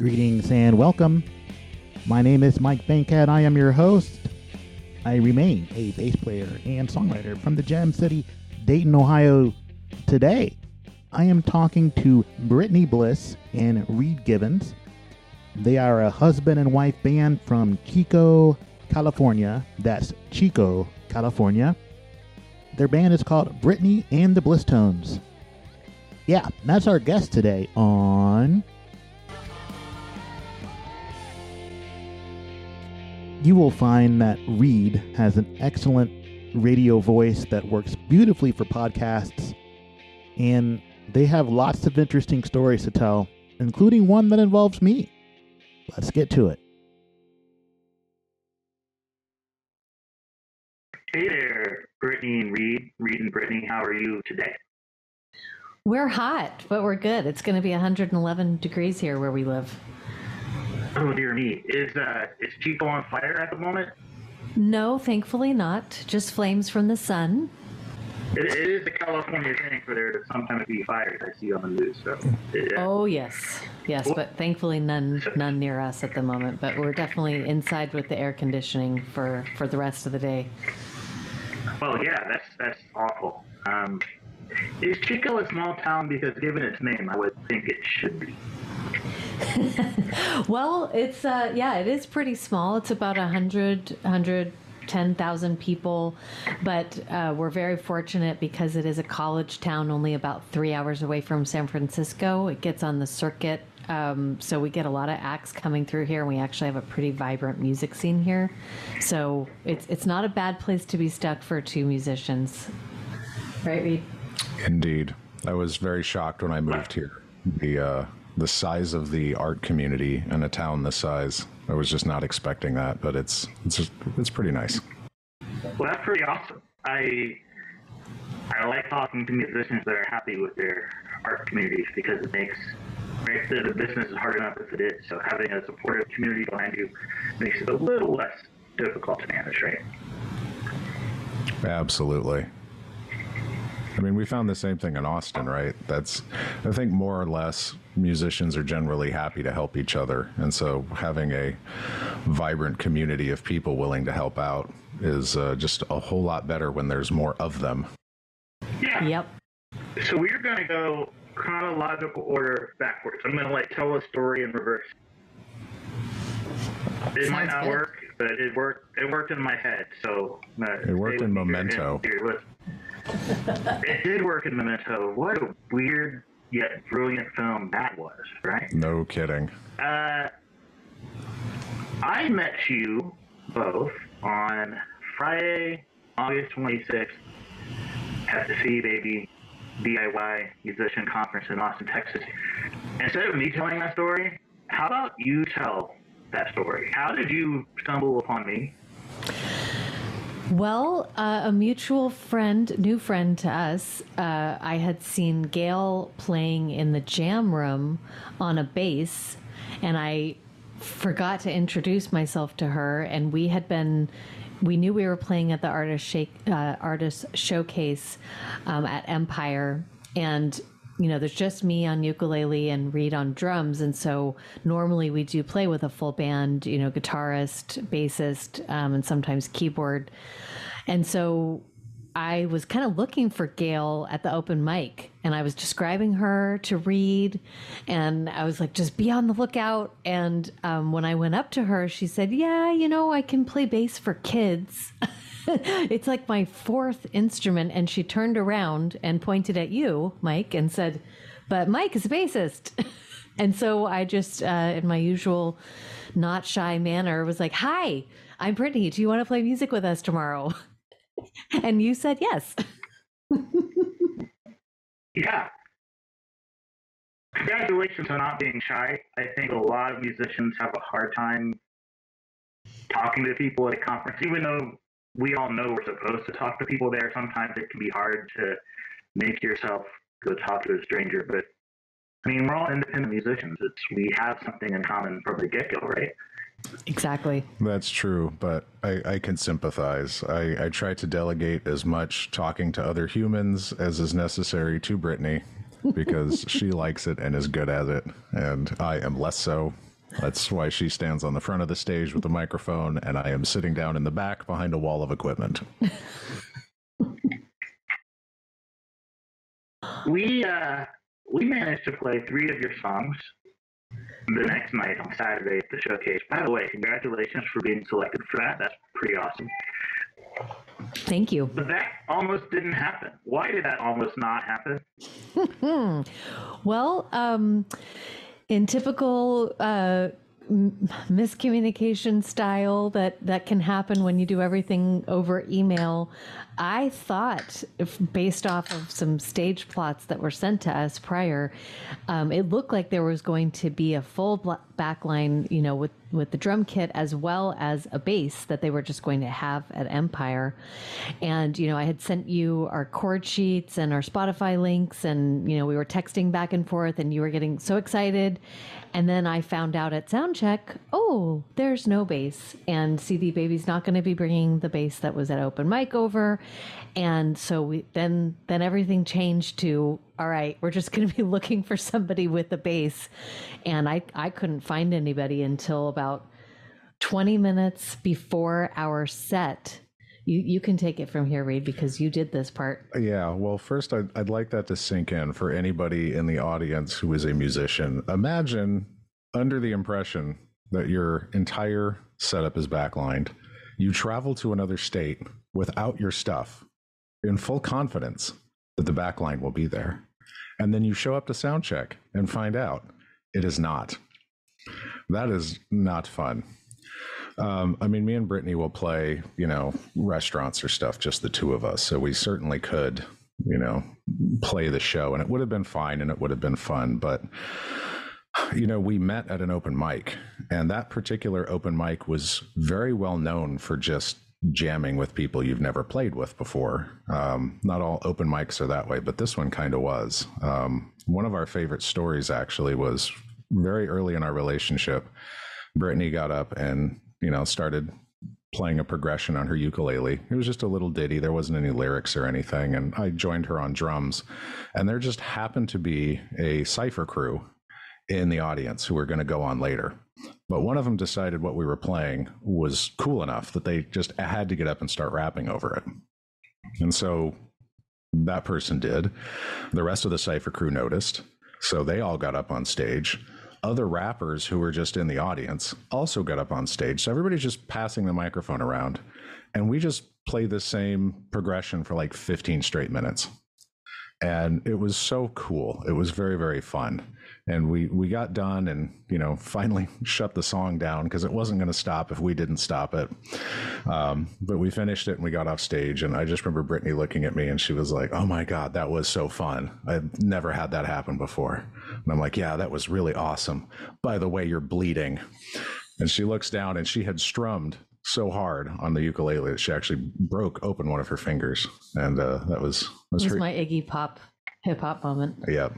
Greetings and welcome. My name is Mike Bankhead. I am your host. I remain a bass player and songwriter from the Gem City, Dayton, Ohio. Today, I am talking to Brittany Bliss and Reid Givens. They are a husband and wife band from Chico, California. That's Chico, California. Their band is called Brittany and the Blisstones. Yeah, that's our guest today on you will find that Reid has an excellent radio voice that works beautifully for podcasts, and they have lots of interesting stories to tell, including one that involves me. Let's get to it. Hey there, Brittany and Reid. Reid and Brittany, how are you today? We're hot, but we're good. It's going to be 111 degrees here where we live. Oh dear me, is uh, is Chico on fire at the moment? No, thankfully not. Just flames from the sun. It, it is the California thing for there to sometimes be fires. I see on the news. So. Yeah. Oh yes, yes, but thankfully none none near us at the moment. But we're definitely inside with the air conditioning for for the rest of the day. Well, yeah, that's that's awful. Um, is Chico a small town? Because given its name, I would think it should be. well, it's uh, yeah, it is pretty small. It's about a hundred hundred ten thousand people, but uh, we're very fortunate because it is a college town, only about three hours away from San Francisco. It gets on the circuit, um, so we get a lot of acts coming through here, and we actually have a pretty vibrant music scene here. So it's it's not a bad place to be stuck for two musicians, right, Reid? Indeed, I was very shocked when I moved here. The uh, the size of the art community in a town this size. I was just not expecting that, but it's it's just, it's pretty nice. Well, that's pretty awesome. I I like talking to musicians that are happy with their art communities because it makes right, the, the business is hard enough as it is. So having a supportive community behind you makes it a little less difficult to manage, right? Absolutely. I mean, we found the same thing in Austin, right? That's, I think, more or less, musicians are generally happy to help each other. And so having a vibrant community of people willing to help out is uh, just a whole lot better when there's more of them. Yeah. Yep. So we're going to go chronological order backwards. I'm going to like tell a story in reverse. It Sounds might not good. work, but it worked. It worked in my head. So uh, it worked in Memento. Here, it did work in Memento. What a weird yet brilliant film that was, right? No kidding. Uh, I met you both on Friday, August 26th at the CD Baby DIY Musician Conference in Austin, Texas. Instead of me telling that story, how about you tell that story? How did you stumble upon me? Well, uh, a mutual friend, new friend to us, uh, I had seen Gail playing in the jam room on a bass, and I forgot to introduce myself to her. And we had been, we knew we were playing at the artist shake, uh, artist showcase um, at Empire, and you know, there's just me on ukulele and Reid on drums. And so normally we do play with a full band, you know, guitarist, bassist, um, and sometimes keyboard. And so I was kind of looking for Gail at the open mic and I was describing her to Reid and I was like, just be on the lookout. And um, when I went up to her, she said, Yeah, you know, I can play bass for kids. it's like my fourth instrument. And she turned around and pointed at you, Mike, and said, But Mike is a bassist. and so I just, uh, in my usual not shy manner, was like, Hi, I'm Brittany. Do you want to play music with us tomorrow? and you said yes. yeah. Congratulations on not being shy. I think a lot of musicians have a hard time talking to people at a conference, even though we all know we're supposed to talk to people there. Sometimes it can be hard to make yourself go talk to a stranger. But I mean, we're all independent musicians. It's we have something in common from the get go, right? Exactly. That's true, but I, I can sympathize. I, I try to delegate as much talking to other humans as is necessary to Brittany because she likes it and is good at it, and I am less so. That's why she stands on the front of the stage with the microphone, and I am sitting down in the back behind a wall of equipment. we uh, we managed to play three of your songs the next night on Saturday at the showcase. By the way, congratulations for being selected for that. That's pretty awesome. Thank you. But that almost didn't happen. Why did that almost not happen? well, um, in typical uh, miscommunication style that that can happen when you do everything over email i thought if, based off of some stage plots that were sent to us prior um, it looked like there was going to be a full backline you know with with the drum kit as well as a bass that they were just going to have at empire. And you know i had sent you our chord sheets and our spotify links and you know we were texting back and forth and you were getting so excited. And then I found out at soundcheck, oh, there's no bass, and CD Baby's not going to be bringing the bass that was at open mic over, and so we then then everything changed to all right, we're just going to be looking for somebody with a bass, and I I couldn't find anybody until about 20 minutes before our set you you can take it from here, Reid, because you did this part. Yeah. Well, first, I'd, I'd like that to sink in for anybody in the audience who is a musician. Imagine under the impression that your entire setup is backlined. You travel to another state without your stuff in full confidence that the backline will be there. And then you show up to sound check and find out it is not. That is not fun. Um, I mean, me and Brittany will play, you know, restaurants or stuff, just the two of us. So we certainly could, you know, play the show and it would have been fine and it would have been fun. But, you know, we met at an open mic and that particular open mic was very well known for just jamming with people you've never played with before. Um, not all open mics are that way, but this one kind of was. Um, one of our favorite stories actually was very early in our relationship. Brittany got up and you know, started playing a progression on her ukulele. It was just a little ditty. There wasn't any lyrics or anything. And I joined her on drums. And there just happened to be a cipher crew in the audience who were going to go on later. But one of them decided what we were playing was cool enough that they just had to get up and start rapping over it. And so that person did. The rest of the cipher crew noticed. So they all got up on stage other rappers who were just in the audience also got up on stage. So everybody's just passing the microphone around. And we just played the same progression for like 15 straight minutes. And it was so cool. It was very, very fun and we we got done and you know finally shut the song down because it wasn't going to stop if we didn't stop it. Um, but we finished it and we got off stage and i just remember brittany looking at me and she was like oh my god that was so fun. I've never had that happen before. And i'm like yeah that was really awesome. By the way you're bleeding. And she looks down and she had strummed so hard on the ukulele that she actually broke open one of her fingers. And uh, that was was, was her... my iggy pop hip hop moment. Yeah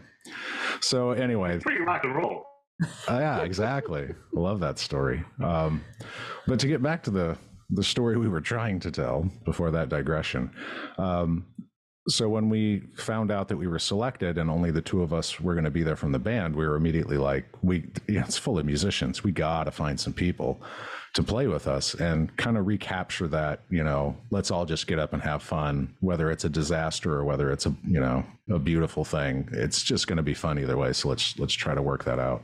so anyway, pretty rock and roll. uh, yeah, exactly. I love that story. Um, but to get back to the the story we were trying to tell before that digression. Um, so when we found out that we were selected and only the two of us were going to be there from the band, we were immediately like, we yeah, it's full of musicians. We got to find some people to play with us and kind of recapture that, you know, let's all just get up and have fun, whether it's a disaster or whether it's a, you know, a beautiful thing. It's just going to be fun either way. So let's, let's try to work that out.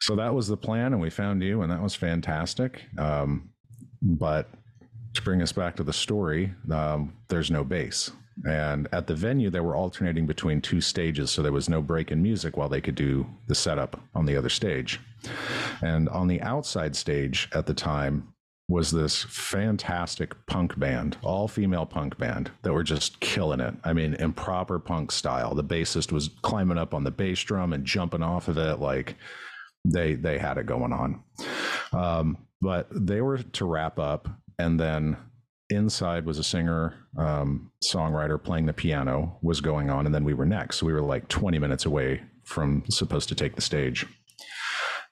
So that was the plan and we found you and that was fantastic. Um, but to bring us back to the story, um, there's no bass. And at the venue, they were alternating between two stages, so there was no break in music while they could do the setup on the other stage. And on the outside stage at the time was this fantastic punk band, all female punk band that were just killing it. I mean, in proper punk style. The bassist was climbing up on the bass drum and jumping off of it like they they had it going on. Um, but they were to wrap up, and then inside was a singer um, songwriter playing the piano was going on and then we were next so we were like 20 minutes away from supposed to take the stage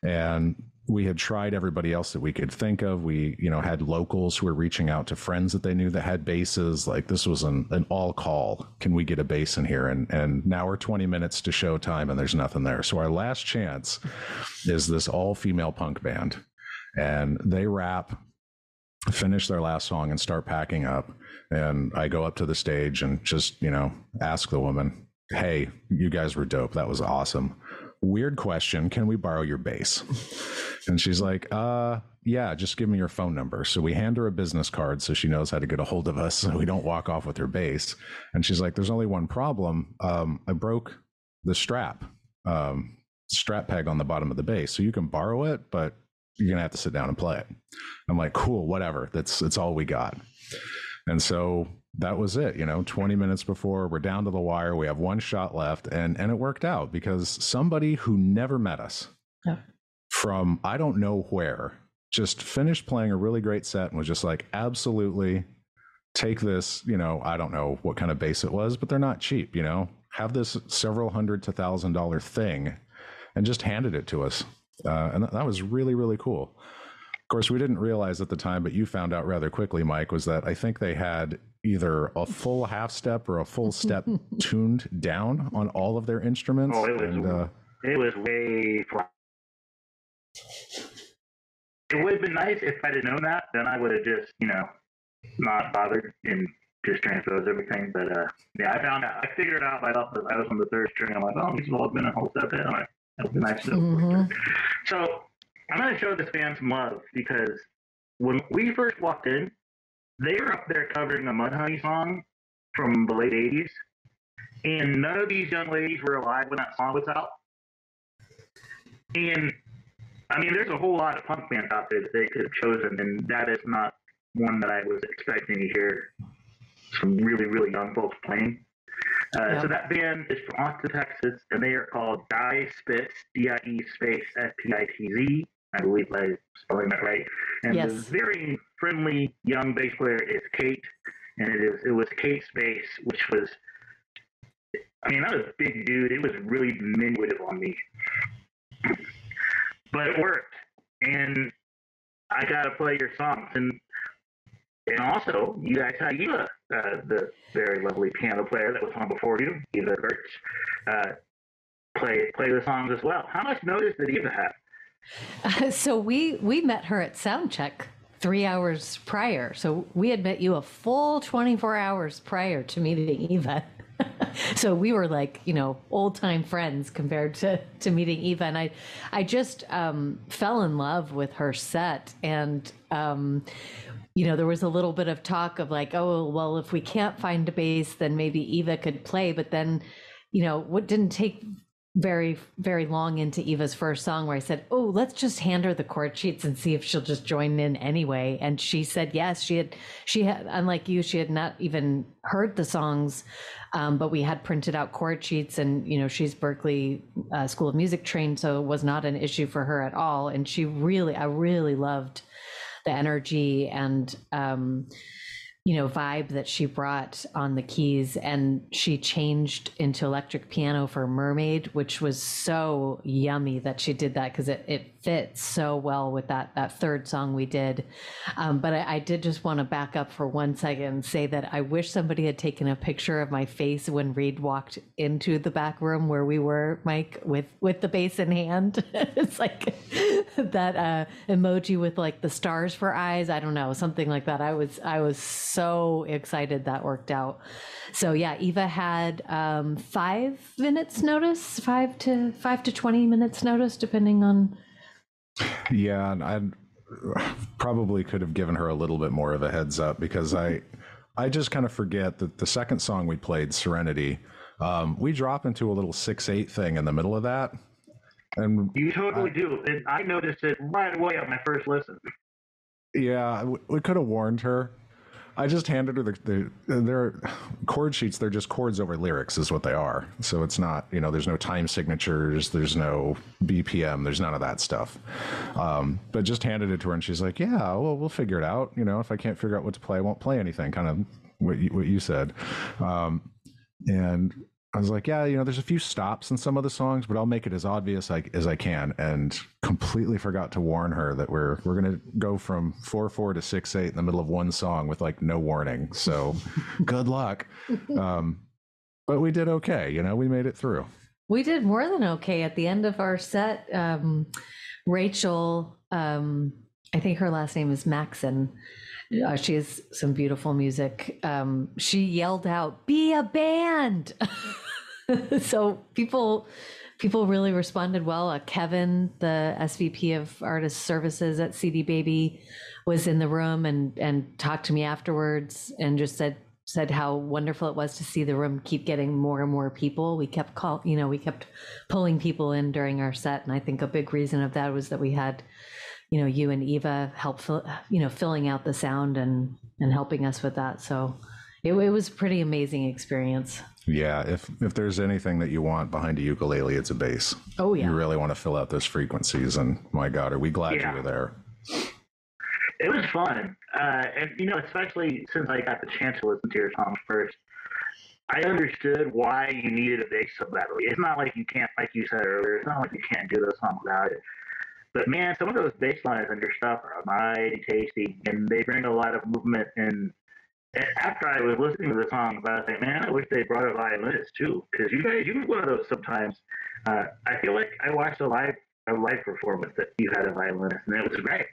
and we had tried everybody else that we could think of. We, you know, had locals who were reaching out to friends that they knew that had bases. Like this was an, an all call. Can we get a bass in here? And and now we're 20 minutes to show time and there's nothing there. So our last chance is this all female punk band. And they rap, finish their last song and start packing up. And I go up to the stage and just, you know, ask the woman, Hey, you guys were dope. That was awesome weird question can we borrow your bass and she's like uh yeah just give me your phone number. So we hand her a business card so she knows how to get a hold of us so we don't walk off with her bass and she's like there's only one problem. Um, i broke the strap um, strap peg on the bottom of the bass so you can borrow it but you're gonna have to sit down and play it. I'm like cool whatever. That's that's all we got. And so that was it you know 20 minutes before we're down to the wire we have one shot left and and it worked out because somebody who never met us yeah. from i don't know where just finished playing a really great set and was just like absolutely take this you know i don't know what kind of bass it was but they're not cheap you know have this several hundred to thousand dollar thing and just handed it to us uh, and that was really really cool of course, we didn't realize at the time, but you found out rather quickly, Mike, was that I think they had either a full half step or a full step tuned down on all of their instruments. Oh, it was, and, uh, it was way. It would have been nice if I'd have known that. Then I would have just, you know, not bothered and just transposed everything. But uh, yeah, I found out. I figured it out by the, I was on the third string. I'm like, oh, these have all been a whole step in. That would be nice. Mm-hmm. So I'm going to show this band some love because when we first walked in, they were up there covering a Mudhoney song from the late 80s, and none of these young ladies were alive when that song was out. And I mean, there's a whole lot of punk bands out there that they could have chosen, and that is not one that I was expecting to hear some really, really young folks playing. Uh, yeah. So that band is from Austin, Texas, and they are called Die Spitz, D-I-E space S-P-I-T-Z. I believe I'm spelling that right. And yes. the very friendly young bass player is Kate, and it is it was Kate's bass, which was, I mean, that was a big dude. It was really diminutive on me, but it worked, and I got to play your songs, and and also you guys had Eva, uh, the very lovely piano player that was on before you, Eva Gertz, uh, play play the songs as well. How much notice did Eva have? Uh, so we we met her at soundcheck three hours prior. So we had met you a full 24 hours prior to meeting Eva. so we were like, you know, old time friends compared to, to meeting Eva. And I, I just um, fell in love with her set. And, um, you know, there was a little bit of talk of like, oh, well, if we can't find a bass, then maybe Eva could play. But then, you know, what didn't take very very long into Eva's first song where I said, "Oh, let's just hand her the chord sheets and see if she'll just join in anyway." And she said yes. She had she had unlike you, she had not even heard the songs, um, but we had printed out chord sheets, and you know she's Berklee uh, School of Music trained, so it was not an issue for her at all. And she really, I really loved the energy and. Um, you know vibe that she brought on the keys and she changed into electric piano for mermaid which was so yummy that she did that because it, it fits so well with that that third song we did. Um, but I, I, did just want to back up for one second and say that I wish somebody had taken a picture of my face when Reid walked into the back room where we were, Mike, with with the bass in hand. it's like that uh, emoji with like the stars for eyes. I don't know, something like that. I was I was so excited that worked out. So yeah, Eva had um, five minutes notice, five to five to twenty minutes notice, depending on yeah, and I probably could have given her a little bit more of a heads up because I I just kind of forget that the second song we played, Serenity, um, we drop into a little six eight thing in the middle of that. And you totally I, do. And I noticed it right away on my first listen. Yeah, we could have warned her. I just handed her the, the their chord sheets. They're just chords over lyrics, is what they are. So it's not, you know, there's no time signatures, there's no BPM, there's none of that stuff. Um, but just handed it to her, and she's like, "Yeah, well, we'll figure it out. You know, if I can't figure out what to play, I won't play anything." Kind of what you, what you said. Um, and I was like, yeah, you know, there's a few stops in some of the songs, but I'll make it as obvious as I can. And completely forgot to warn her that we're we're gonna go from four four to six eight in the middle of one song with like no warning. So good luck. Um, but we did okay. You know, we made it through. We did more than okay at the end of our set. Um, Rachel, um, I think her last name is Maxon. Uh, she has some beautiful music. Um, she yelled out, "Be a band!" so people people really responded well. Uh, Kevin, the SVP of Artist Services at CD Baby, was in the room and and talked to me afterwards and just said said how wonderful it was to see the room keep getting more and more people. We kept call, you know, we kept pulling people in during our set, and I think a big reason of that was that we had, you know, you and Eva help, fill, you know, filling out the sound and and helping us with that. So it, it was a pretty amazing experience. Yeah, if if there's anything that you want behind a ukulele, it's a bass. Oh yeah, you really want to fill out those frequencies, and my God, are we glad yeah. you were there? It was fun, uh, and you know, especially since I got the chance to listen to your songs first, I understood why you needed a bass so badly. It's not like you can't, like you said earlier, it's not like you can't do those songs without it. But man, some of those bass lines on your stuff are mighty tasty, and they bring a lot of movement and after I was listening to the songs, I was like, man, I wish they brought a violinist too, because you guys, you one of those sometimes. Uh, I feel like I watched a live a live performance that you had a violinist, and it was great.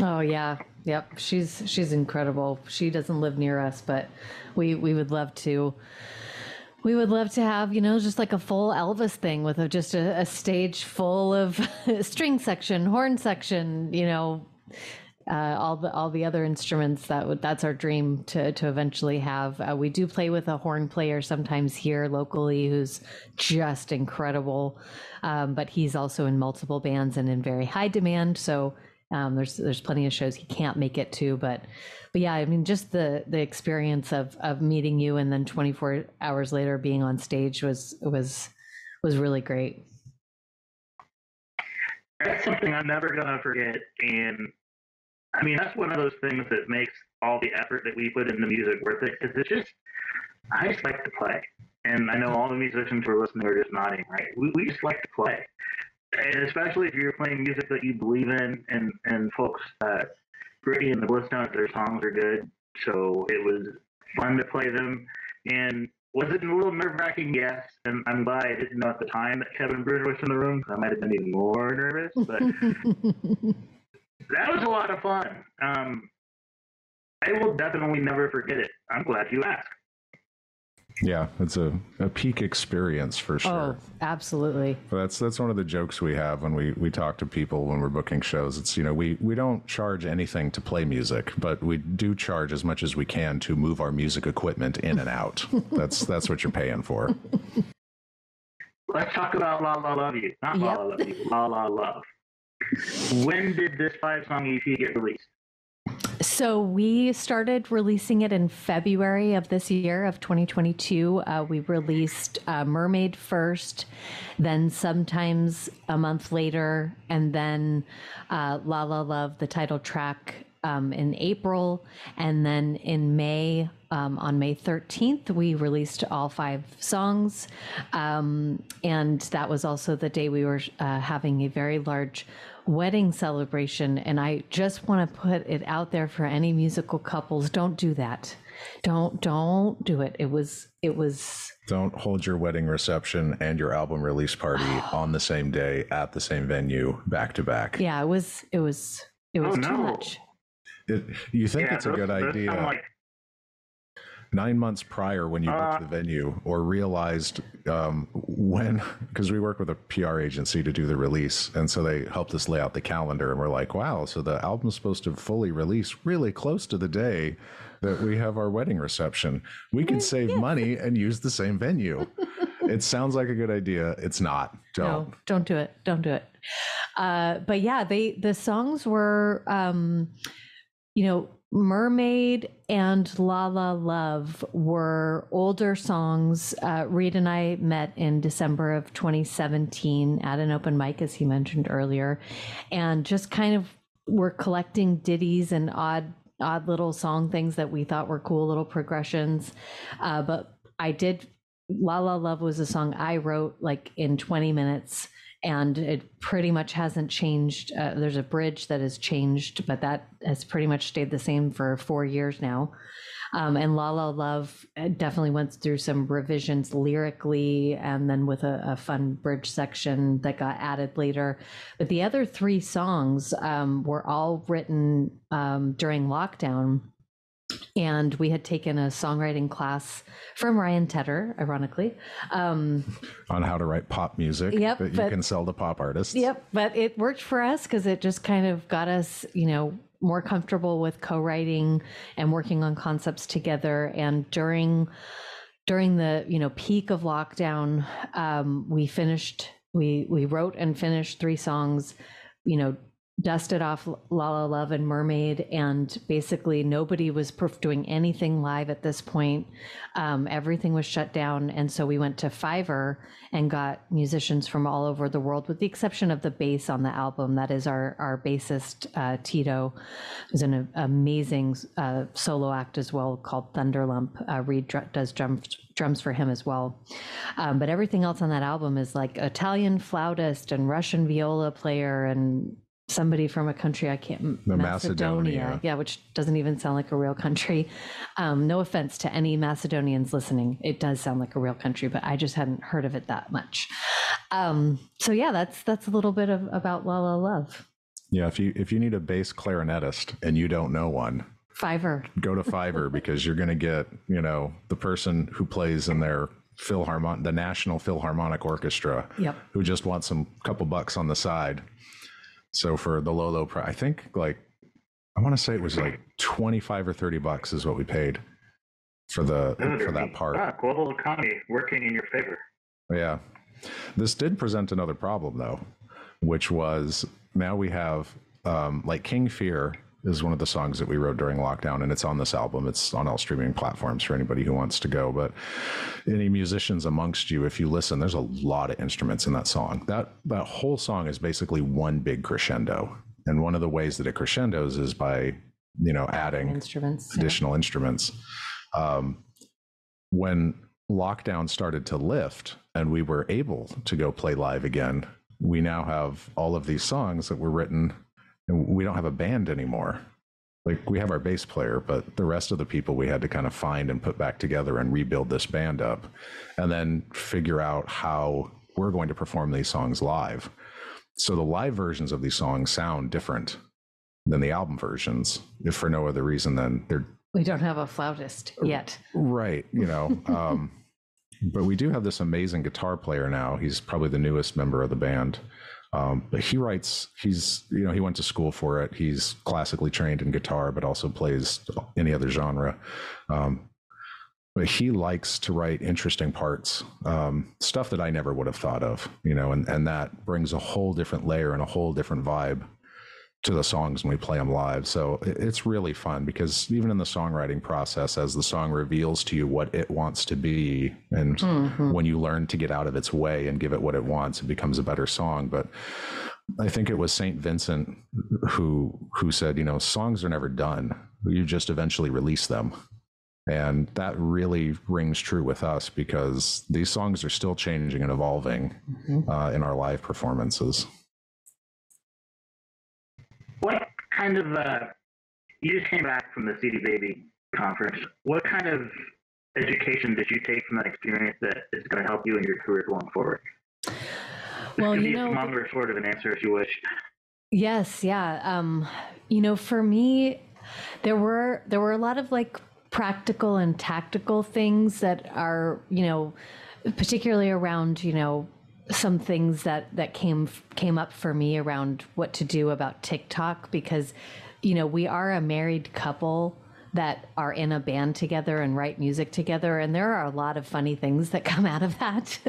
Oh yeah, yep. She's she's incredible. She doesn't live near us, but we we would love to. We would love to have, you know, just like a full Elvis thing with a, just a, a stage full of string section, horn section, you know, uh, all the all the other instruments that would that's our dream to to eventually have. Uh, we do play with a horn player sometimes here locally who's just incredible, um, but he's also in multiple bands and in very high demand. So um, there's there's plenty of shows he can't make it to, but but yeah, I mean just the the experience of of meeting you and then 24 hours later being on stage was was was really great. That's something I'm never gonna forget, and I mean, that's one of those things that makes all the effort that we put into music worth it because it's just, I just like to play. And I know all the musicians who are listening are just nodding, right? We, we just like to play. And especially if you're playing music that you believe in, and, and folks, uh, Brittany and the Blisstones, their songs are good. So it was fun to play them. And was it a little nerve wracking? Yes. And I'm glad I didn't know at the time that Kevin Breuner was in the room. I might have been even more nervous. But that was a lot of fun. Um, I will definitely never forget it. I'm glad you asked. Yeah, it's a, a peak experience for oh, sure. Oh, absolutely. But that's that's one of the jokes we have when we, we talk to people when we're booking shows. It's you know we, we don't charge anything to play music, but we do charge as much as we can to move our music equipment in and out. that's that's what you're paying for. Let's talk about La La Love You, not yep. La La Love You, La La Love. When did this five song EP get released? So we started releasing it in February of this year of 2022. Uh, we released uh, Mermaid first, then sometimes a month later, and then uh, La La Love, the title track, um, in April, and then in May, um, on May 13th, we released all five songs. Um, and that was also the day we were uh, having a very large wedding celebration. And I just want to put it out there for any musical couples don't do that. Don't, don't do it. It was, it was. Don't hold your wedding reception and your album release party on the same day at the same venue back to back. Yeah, it was, it was, it was oh, too no. much. It, you think yeah, it's a good idea like... nine months prior when you uh, booked the venue or realized um, when, because we work with a PR agency to do the release. And so they helped us lay out the calendar. And we're like, wow, so the album's supposed to fully release really close to the day that we have our wedding reception. We could save yes. money and use the same venue. it sounds like a good idea. It's not. Don't. No, don't do it. Don't do it. Uh, but yeah, they the songs were um, you know, Mermaid and La La Love were older songs. Uh, Reid and I met in December of 2017 at an open mic, as he mentioned earlier, and just kind of were collecting ditties and odd, odd little song things that we thought were cool little progressions. Uh, but I did La La Love was a song I wrote like in 20 minutes and it pretty much hasn't changed. Uh, there's a bridge that has changed, but that has pretty much stayed the same for four years now. Um, and La La Love uh, definitely went through some revisions lyrically and then with a, a fun bridge section that got added later. But the other three songs um, were all written um, during lockdown and we had taken a songwriting class from Ryan Tedder, ironically. Um, on how to write pop music yep, that you but, can sell to pop artists. Yep, but it worked for us because it just kind of got us, you know, more comfortable with co-writing and working on concepts together. And during during the you know peak of lockdown, um, we finished. We we wrote and finished three songs. You know, dusted off La La Love and Mermaid, and basically nobody was doing anything live at this point. Um, everything was shut down, and so we went to Fiverr and got musicians from all over the world, with the exception of the bass on the album. That is our our bassist uh, Tito, who's an amazing uh, solo act as well called Thunderlump. Uh, Reid dr- does drums drums for him as well. Um, but everything else on that album is like Italian flautist and Russian viola player and somebody from a country I can't Macedonia. Macedonia. yeah, which doesn't even sound like a real country. Um, no offense to any Macedonians listening, it does sound like a real country, but I just hadn't heard of it that much. Um, so yeah, that's that's a little bit of about La La Love. Yeah, if you if you need a bass clarinetist and you don't know one, Fiverr. go to Fiverr because you're going to get you know the person who plays in their Philharmonic, the National Philharmonic Orchestra, Yep. who just wants some couple bucks on the side. So for the low low price, I think like I want to say it was like twenty five or thirty bucks is what we paid for the for that part. Ah, global economy working in your favor. Yeah. This did present another problem, though, which was now we have um, like King Fear is one of the songs that we wrote during lockdown, and it's on this album. It's on all streaming platforms for anybody who wants to go. But any musicians amongst you, if you listen, there's a lot of instruments in that song. That that whole song is basically one big crescendo, and one of the ways that it crescendos is by you know adding Instruments. yeah. additional instruments. Um, when lockdown started to lift and we were able to go play live again, we now have all of these songs that were written, we don't have a band anymore. Like we have our bass player, but the rest of the people we had to kind of find and put back together and rebuild this band up, and then figure out how we're going to perform these songs live. So the live versions of these songs sound different than the album versions, if for no other reason than they're We don't have a flautist yet. Right, you know. Um, but we do have this amazing guitar player now. He's probably the newest member of the band. Um, but he writes, he's, you know, he went to school for it. He's classically trained in guitar, but also plays any other genre. Um, but he likes to write interesting parts, um, stuff that I never would have thought of, you know, and, and that brings a whole different layer and a whole different vibe to the songs when we play them live. So it's really fun because even in the songwriting process, as the song reveals to you what it wants to be, and when you learn to get out of its way and give it what it wants, it becomes a better song. But I think it was Saint Vincent who who said, you know, songs are never done. You just eventually release them. And that really rings true with us because these songs are still changing and evolving uh, in our live performances. Kind of uh, you just came back from the CD Baby conference? What kind of education did you take from that experience that is going to help you in your career going forward? Well, you know, longer sort of an answer if you wish. Yes, yeah. Um, you know, for me, there were there were a lot of like practical and tactical things that are, you know, particularly around, you know, some things that that came came up for me around what to do about TikTok because, you know, we are a married couple that are in a band together and write music together and there are a lot of funny things that come out of that.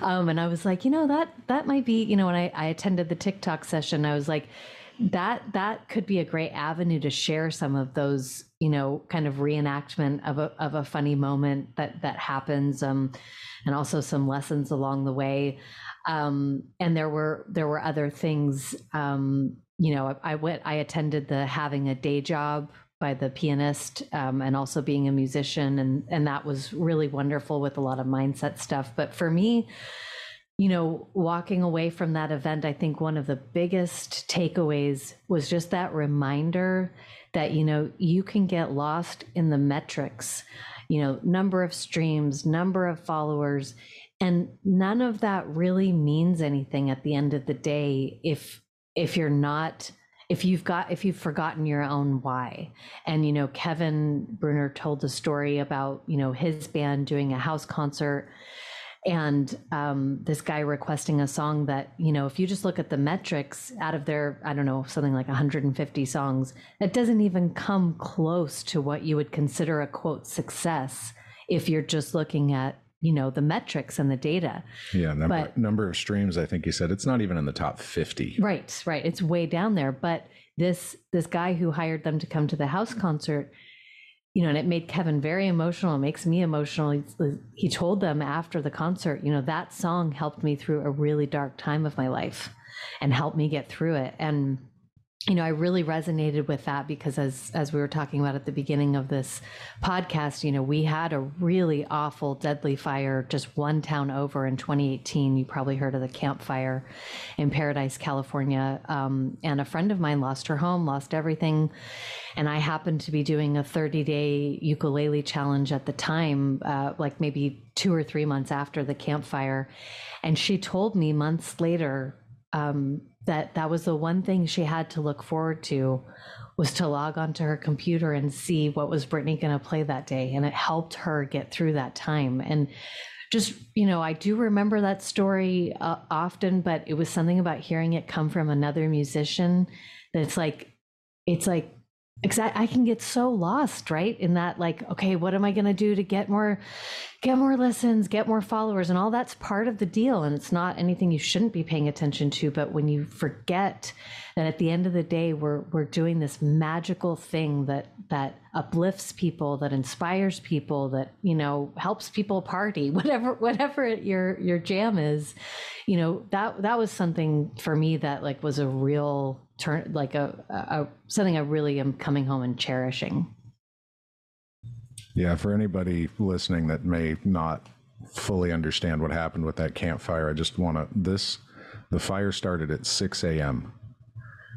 Um, and i was like you know that that might be you know when I, I attended the tiktok session i was like that that could be a great avenue to share some of those you know kind of reenactment of a, of a funny moment that that happens um, and also some lessons along the way. Um, and there were there were other things um, you know I, I went i attended the having a day job by the pianist um, and also being a musician and and that was really wonderful with a lot of mindset stuff. But for me you know walking away from that event i think one of the biggest takeaways was just that reminder that you know you can get lost in the metrics you know number of streams number of followers and none of that really means anything at the end of the day if if you're not if you've got if you've forgotten your own why. And you know kevin breuner told a story about you know his band doing a house concert and um, this guy requesting a song that you know if you just look at the metrics out of their i don't know something like 150 songs it doesn't even come close to what you would consider a quote success if you're just looking at you know the metrics and the data Yeah, number But- number of streams. I think you said it's not even in the top fifty. Right, right. It's way down there. But this this guy who hired them to come to the house concert, you know, and it made Kevin very emotional. It makes me emotional. He, he told them after the concert, you know, that song helped me through a really dark time of my life and helped me get through it. And you know, I really resonated with that because as as we were talking about at the beginning of this podcast, you know, we had a really awful deadly fire just one town over in 2018. You probably heard of the Camp Fire in Paradise, California. Um, and a friend of mine lost her home, lost everything. And I happened to be doing a 30 day ukulele challenge at the time, uh, like maybe two or three months after the campfire. And she told me months later, um, that that was the one thing she had to look forward to was to log onto her computer and see what was Brittany going to play that day, and it helped her get through that time. And just you know, I do remember that story uh, often, but it was something about hearing it come from another musician that it's like, it's like. Exactly. I can get so lost, right? In that, like, okay, what am I going to do to get more, get more listens, get more followers, and all that's part of the deal. And it's not anything you shouldn't be paying attention to. But when you forget that at the end of the day, we're we're doing this magical thing that that uplifts people, that inspires people, that you know helps people party, whatever whatever your your jam is, you know that that was something for me that like was a real turn, like a, a, something I really am coming home and cherishing. Yeah, for anybody listening that may not fully understand what happened with that campfire, I just want to. This, the fire started at 6 a.m.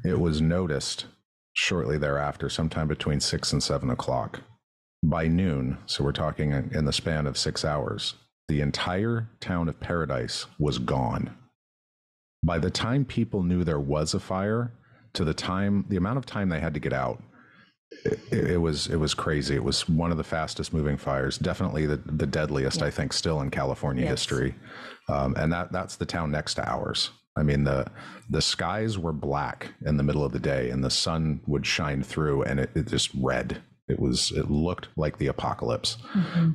It was noticed shortly thereafter, sometime between 6 and 7 o'clock. By noon, so we're talking in the span of six hours, the entire town of Paradise was gone. By the time people knew there was a fire, to the time, the amount of time they had to get out, it, it was it was crazy. It was one of the fastest moving fires, definitely the, the deadliest, I think, still in California Yes. history. Um, and that that's the town next to ours. I mean the the skies were black in the middle of the day, and the sun would shine through, and it, it just red. It was it looked like the apocalypse.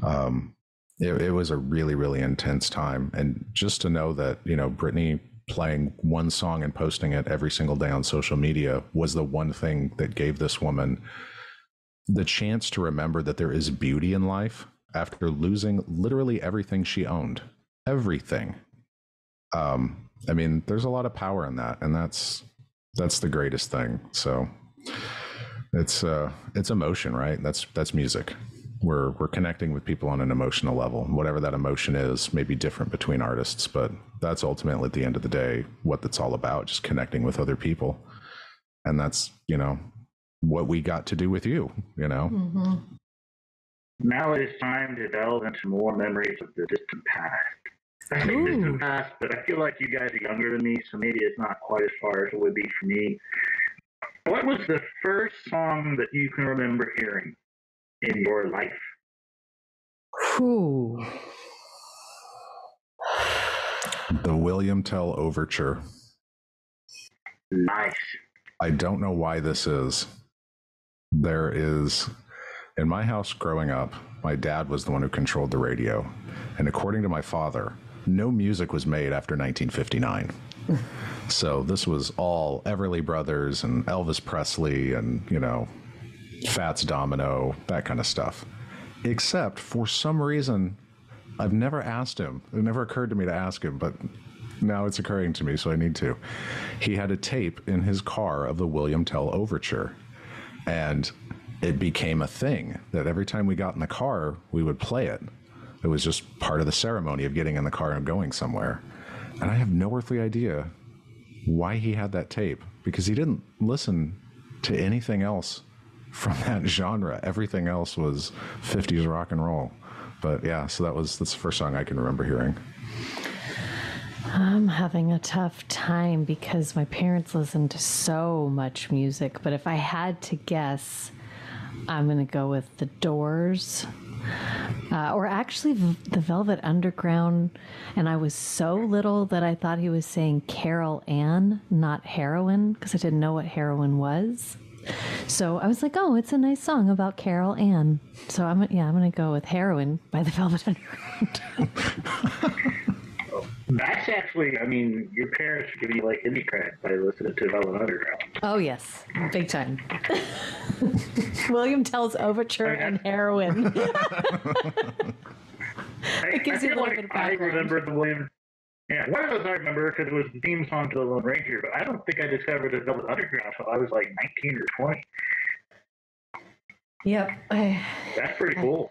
Um, it, it was a really really intense time, and just to know that you know Brittany playing one song and posting it every single day on social media was the one thing that gave this woman the chance to remember that there is beauty in life after losing literally everything she owned. Everything. Um i mean there's a lot of power in that and that's that's the greatest thing. So it's uh it's emotion right? That's that's music we're we're connecting with people on an emotional level whatever that emotion is may be different between artists but that's ultimately at the end of the day what that's all about just connecting with other people and that's you know what we got to do with you you know Mm-hmm. Now it is time to delve into more memories of the distant past. I say Ooh. distant past, but I feel like you guys are younger than me, so maybe it's not quite as far as it would be for me. What was the first song that you can remember hearing in your life? Whew. the william tell overture Nice. I don't know why this is. There is, in my house growing up, my dad was the one who controlled the radio. And according to my father, no music was made after 1959. so this was all Everly Brothers and Elvis Presley and, you know, Fats Domino, that kind of stuff. Except for some reason, I've never asked him. It never occurred to me to ask him, but now it's occurring to me, so I need to. He had a tape in his car of the William Tell Overture. And it became a thing that every time we got in the car, we would play it. It was just part of the ceremony of getting in the car and going somewhere. And I have no earthly idea why he had that tape because he didn't listen to anything else from that genre. Everything else was 50s rock and roll. But yeah, so that was that's the first song I can remember hearing. I'm having a tough time because my parents listened to so much music. But if I had to guess, I'm going to go with The Doors. Uh, or actually, the Velvet Underground. And I was so little that I thought he was saying Carol Ann, not heroin, because I didn't know what heroin was. So I was like, oh, it's a nice song about Carol Ann. So I'm yeah, I'm gonna go with heroin by the Velvet Underground. That's actually, I mean, your parents give you like indie credit by listening to Velvet Underground. oh yes, big time. William Tell's Overture and heroin. I, gives I you a feel little like bit of I remember the William. Yeah, one of those I remember because it was the theme song to the Lone Ranger, but I don't think I discovered the Velvet Underground until I was like 19 or 20. yep. I- That's pretty cool.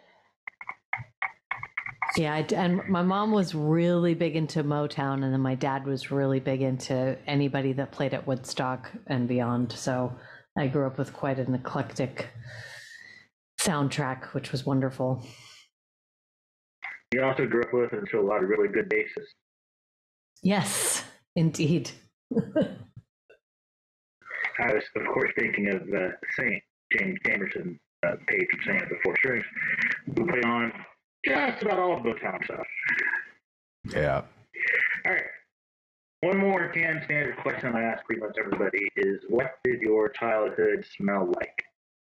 Yeah, I and my mom was really big into Motown, and then my dad was really big into anybody that played at Woodstock and beyond. So I grew up with quite an eclectic soundtrack, which was wonderful. You also grew up with and a lot of really good basses. Yes, indeed. I was, of course, thinking of uh, Saint James Jamerson, uh, page from Saint of the Four Strings, who played on just about all of Motown stuff. Yeah. All right. One more can standard question I ask pretty much everybody is what did your childhood smell like?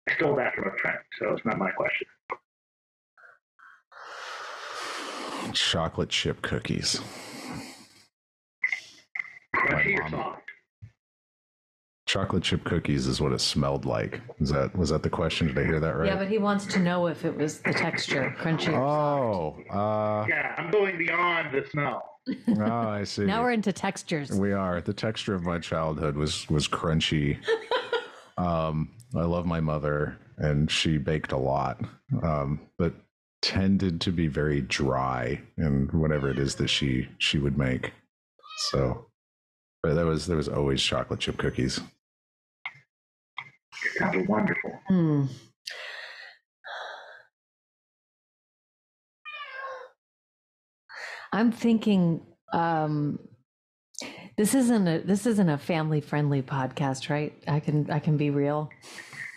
I stole that from a friend, so it's not my question. Chocolate chip cookies. Crunchy or soft? Chocolate chip cookies is what it smelled like. Is that was that the question? Did I hear that right? Yeah, but he wants to know if it was the texture, crunchy. or oh, uh, Yeah, I'm going beyond the smell. oh, I see. Now we're into textures. We are. The texture of my childhood was was crunchy. um, I love my mother, and she baked a lot, um, but tended to be very dry in whatever it is that she she would make. So, but there was there was always chocolate chip cookies. Sounds wonderful. Hmm. I'm thinking um this isn't a this isn't a family friendly podcast, right? I can I can be real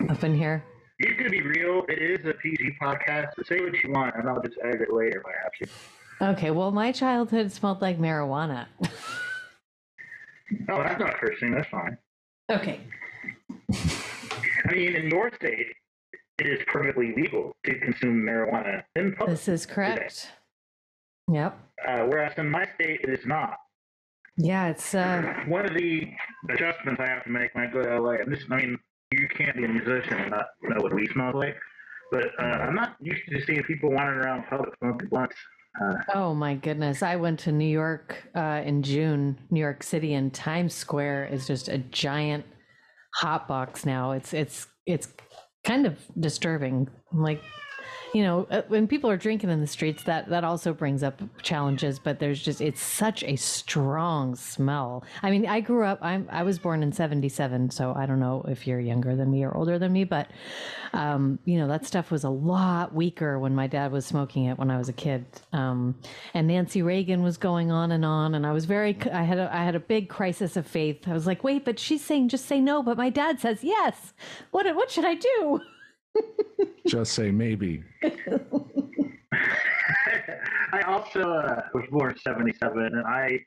up in here. You can be real. It is a PG podcast, so say what you want, and I'll just edit it later if I have to. Okay, well my childhood smelled like marijuana. Oh, that's not cursing. That's fine. okay. I mean, in your state, it is perfectly legal to consume marijuana in public. This is correct. Yep. Uh, whereas in my state, it is not. Yeah, it's uh One of the adjustments I have to make when I go to LA, and this, I mean, you can't be a musician and not know what weed smells like, but uh, I'm not used to seeing people wandering around public smoking blunts. Uh, Oh my goodness. I went to New York uh, in June, New York City, and Times Square is just a giant hot box now. It's it's it's kind of disturbing. Like, you know, uh, when people are drinking in the streets, that that also brings up challenges. But there's just it's such a strong smell. I mean, I grew up. I'm I was born in '77, so I don't know if you're younger than me or older than me, but um, you know that stuff was a lot weaker when my dad was smoking it when I was a kid. Um, and Nancy Reagan was going on and on, and I was very. I had a, I had a big crisis of faith. I was like, wait, but she's saying just say no, but my dad says yes. What what should I do? Just say maybe. I also uh, was born in '77, and I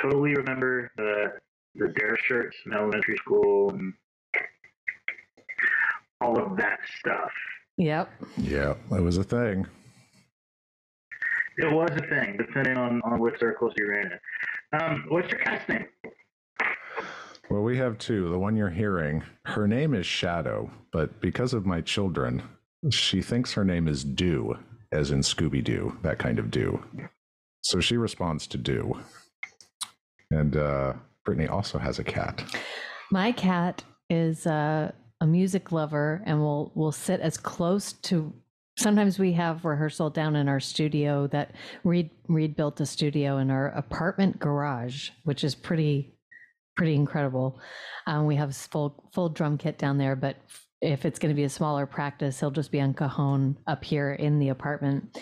totally remember the the Dare shirts in elementary school and all of that stuff. Yep. Yeah, that was a thing. It was a thing, depending on, on which circles you're in. Um, what's your cat's name? Well, we have two. The one you're hearing, her name is Shadow, but because of my children, she thinks her name is Doo, as in Scooby Doo, that kind of Doo. So she responds to Doo. And uh, Brittany also has a cat. My cat is uh a music lover and we'll we'll sit as close to sometimes we have rehearsal down in our studio that Reid Reid built a studio in our apartment garage, which is pretty pretty incredible. Um, we have full full drum kit down there, but if it's going to be a smaller practice, he'll just be on cajon up here in the apartment.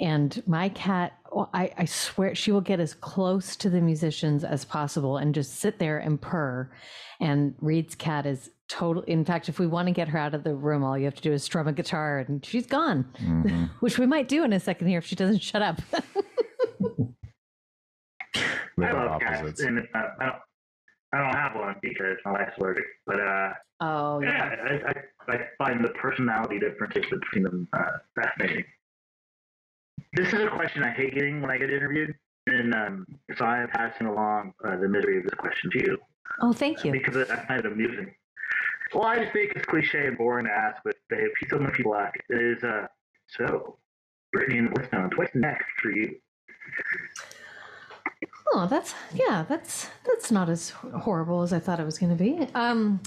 And my cat, I, I swear, she will get as close to the musicians as possible and just sit there and purr. And Reid's cat is total. In fact, if we want to get her out of the room, all you have to do is strum a guitar and she's gone, mm-hmm. which we might do in a second here if she doesn't shut up. I love cats, and uh, I don't, have one because my wife's allergic. But uh, oh yeah, yeah I, I, I, find the personality differences between them uh, fascinating. This is a question I hate getting when I get interviewed, and um, so I am passing along uh, the misery of this question to you. Oh, thank you. Because I find it amusing. Well, I just think it's cliche and boring to ask, but if so many people ask, it is uh, so. Brittany and Blisstones, what's next for you? Oh, that's yeah, that's that's not as horrible as I thought it was going to be. Um,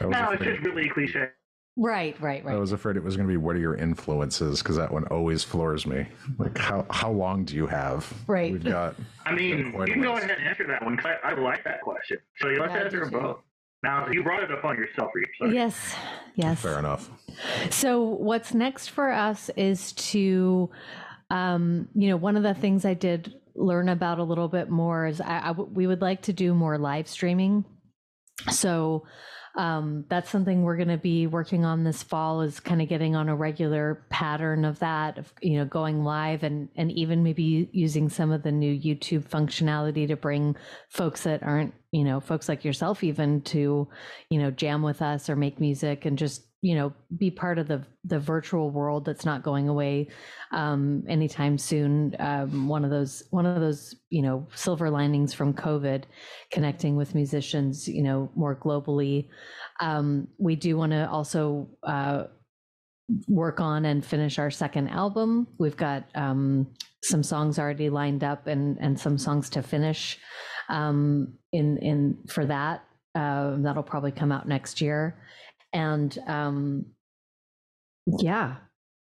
no, it's just really cliche. Right, right, right. I was afraid it was going to be what are your influences because that one always floors me. Like how how long do you have? Right. We've got. I mean, you can go ahead and answer that one because I, I, like that question. So let's yeah, answer them both. Now you brought it up on yourself, Reid. Yes, yes. Fair enough. So what's next for us is to, um, you know, one of the things I did learn about a little bit more is I, I w- we would like to do more live streaming. So um, that's something we're going to be working on this fall is kind of getting on a regular pattern of that of you know going live and and even maybe using some of the new youtube functionality to bring folks that aren't you know folks like yourself even to you know jam with us or make music and just you know be part of the the virtual world that's not going away um, anytime soon. Um, one of those one of those you know silver linings from covid connecting with musicians you know more globally. Um, we do want to also uh, work on and finish our second album. We've got um, some songs already lined up and and some songs to finish um, in in for that uh, that'll probably come out next year and um, yeah,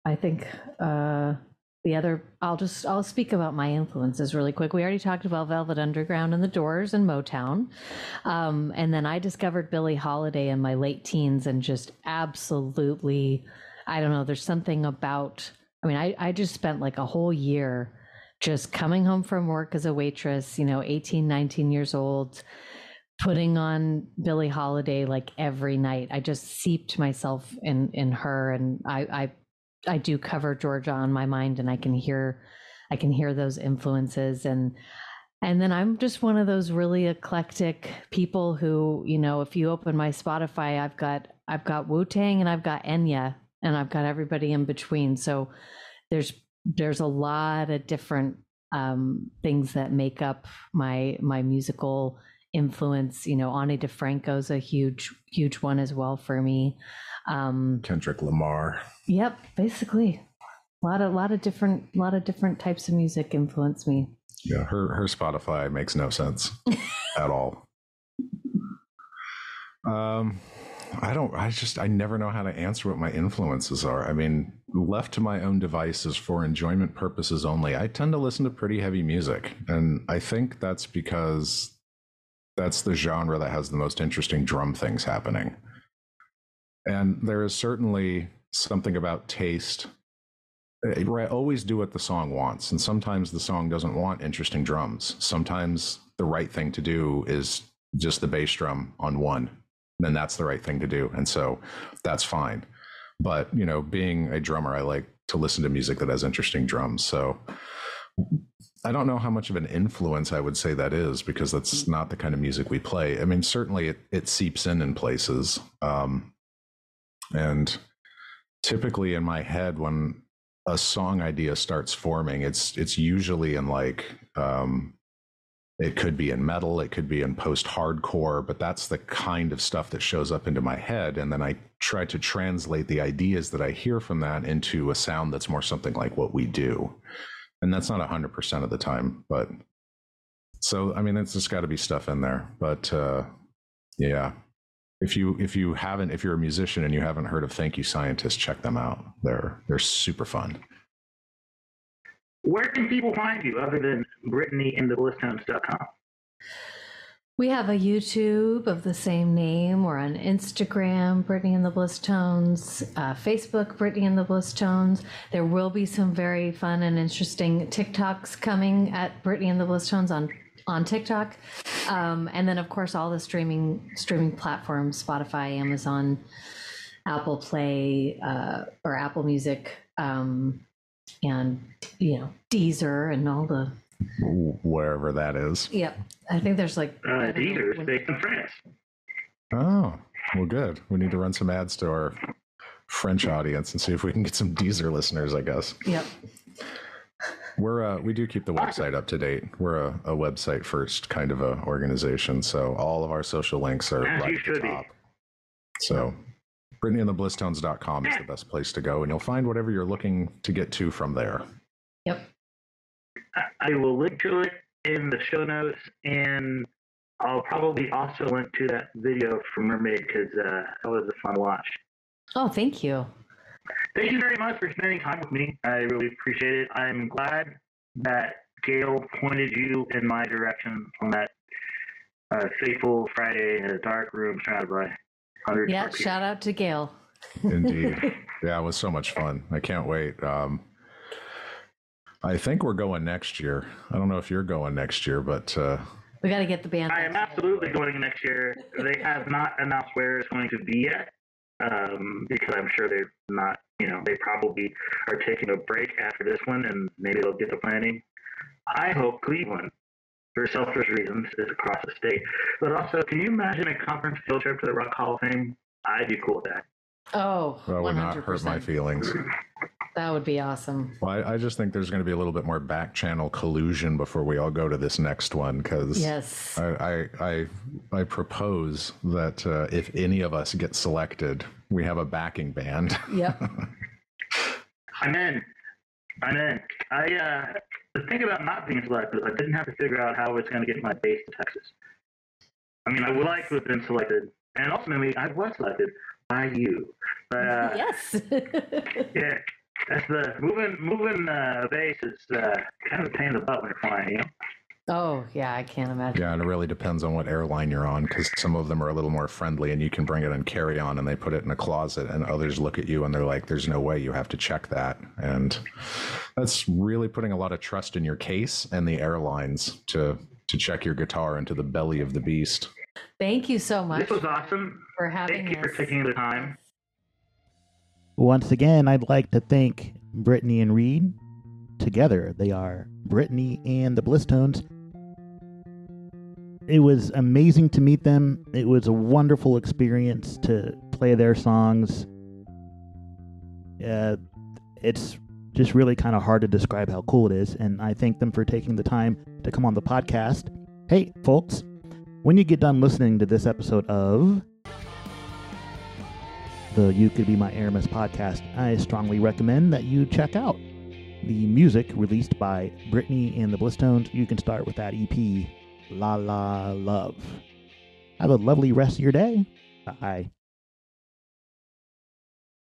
I think uh, the other, I'll just, I'll speak about my influences really quick. We already talked about Velvet Underground and the Doors and Motown. Um, and then I discovered Billie Holiday in my late teens and just absolutely, I don't know, there's something about, I mean, I, I just spent like a whole year just coming home from work as a waitress, you know, 18, 19 years old, putting on Billie Holiday like every night. I just seeped myself in in her, and I I I do cover Georgia on my mind, and I can hear I can hear those influences and. And then I'm just one of those really eclectic people who, you know, if you open my Spotify, I've got I've got Wu Tang and I've got Enya and I've got everybody in between. So there's there's a lot of different um, things that make up my my musical influence. You know, Ani DiFranco's a huge, huge one as well for me. Um, Kendrick Lamar. Yep, basically, a lot of, lot of different, lot of different types of music influence me. Yeah, her her Spotify makes no sense at all. Um, I don't. I just. I never know how to answer what my influences are. I mean, left to my own devices for enjoyment purposes only, I tend to listen to pretty heavy music, and I think that's because that's the genre that has the most interesting drum things happening. And there is certainly something about taste. Eh, where I always do what the song wants. And sometimes the song doesn't want interesting drums. Sometimes the right thing to do is just the bass drum on one. Then that's the right thing to do. And so that's fine. But, you know, being a drummer, I like to listen to music that has interesting drums. So I don't know how much of an influence I would say that is because that's mm. not the kind of music we play. I mean, certainly it, it seeps in in places. Um, and typically in my head, when a song idea starts forming, it's, it's usually in like, um, it could be in metal, it could be in post hardcore, but that's the kind of stuff that shows up into my head. And then I try to translate the ideas that I hear from that into a sound that's more something like what we do and that's not 100% of the time but so i mean it's just got to be stuff in there but uh yeah if you if you haven't if you're a musician and you haven't heard of Thank You Scientist, check them out. They're they're super fun. Where can people find you other than Brittany and the? We have a YouTube of the same name. We're on Instagram, Brittany and the Blisstones, uh, Facebook, Brittany and the Blisstones. There will be some very fun and interesting TikToks coming at Brittany and the Blisstones on on TikTok, um, and then of course all the streaming streaming platforms: Spotify, Amazon, Apple Play, uh, or Apple Music, um, and you know Deezer and all the Wherever that is. Yep, I think there's like Uh, I don't know Deezer is when- based in France. Oh, well, good. We need to run some ads to our French audience and see if we can get some Deezer listeners. I guess Yep. we're uh, we do keep the website up to date. We're a, a website first kind of a organization, so all of our social links are As right at the should be. top. So, BrittanyandtheBlisstones.com is the best place to go, and you'll find whatever you're looking to get to from there. Yep. I- I will link to it in the show notes, and I'll probably also link to that video from Mermaid because uh, that was a fun watch. Oh, thank you. Thank you very much for spending time with me. I really appreciate it. I'm glad that Gail pointed you in my direction on that uh, fateful Friday in a dark room surrounded by hundreds Yeah, of shout out to Gail. Indeed. yeah, it was so much fun. I can't wait. Um, I think we're going next year. I don't know if you're going next year, but uh, We got to get the band. I am back together. absolutely going next year. They have not announced where it's going to be yet, um, because I'm sure they're not. You know, they probably are taking a break after this one, and maybe they'll get to planning. I hope Cleveland, for selfish reasons, is across the state. But also, can you imagine a conference field trip to the Rock Hall of Fame? I'd be cool with that. Oh, that would not hurt my feelings. That would be awesome. Well, I, I just think there's going to be a little bit more back channel collusion before we all go to this next one because Yes. I, I, I, I propose that uh, if any of us get selected, we have a backing band. Yep. I'm in. I'm in. I uh, the thing about not being selected, is I didn't have to figure out how I was going to get my bass to Texas. I mean, I would like to have been selected, and ultimately, I was selected by you. But uh, yes. yeah, that's the moving moving uh, bass is uh, kind of a pain in the butt when you're flying. You know. Oh, yeah, I can't imagine. yeah, and it really depends on what airline you're on because some of them are a little more friendly and you can bring it on carry on and they put it in a closet, and others look at you and they're like, "There's no way you have to check that," and that's really putting a lot of trust in your case and the airlines to to check your guitar into the belly of the beast. Thank you so much This was awesome. for having Thank you for taking the time. Once again, I'd like to thank Brittany and Reid. Together, they are Brittany and the Blisstones. It was amazing to meet them. It was a wonderful experience to play their songs. Uh, it's just really kind of hard to describe how cool it is, and I thank them for taking the time to come on the podcast. Hey, folks, when you get done listening to this episode of the You Could Be My Aramis podcast, I strongly recommend that you check out the music released by Brittany and the Blisstones. You can start with that EP, La La Love. Have a lovely rest of your day. Bye.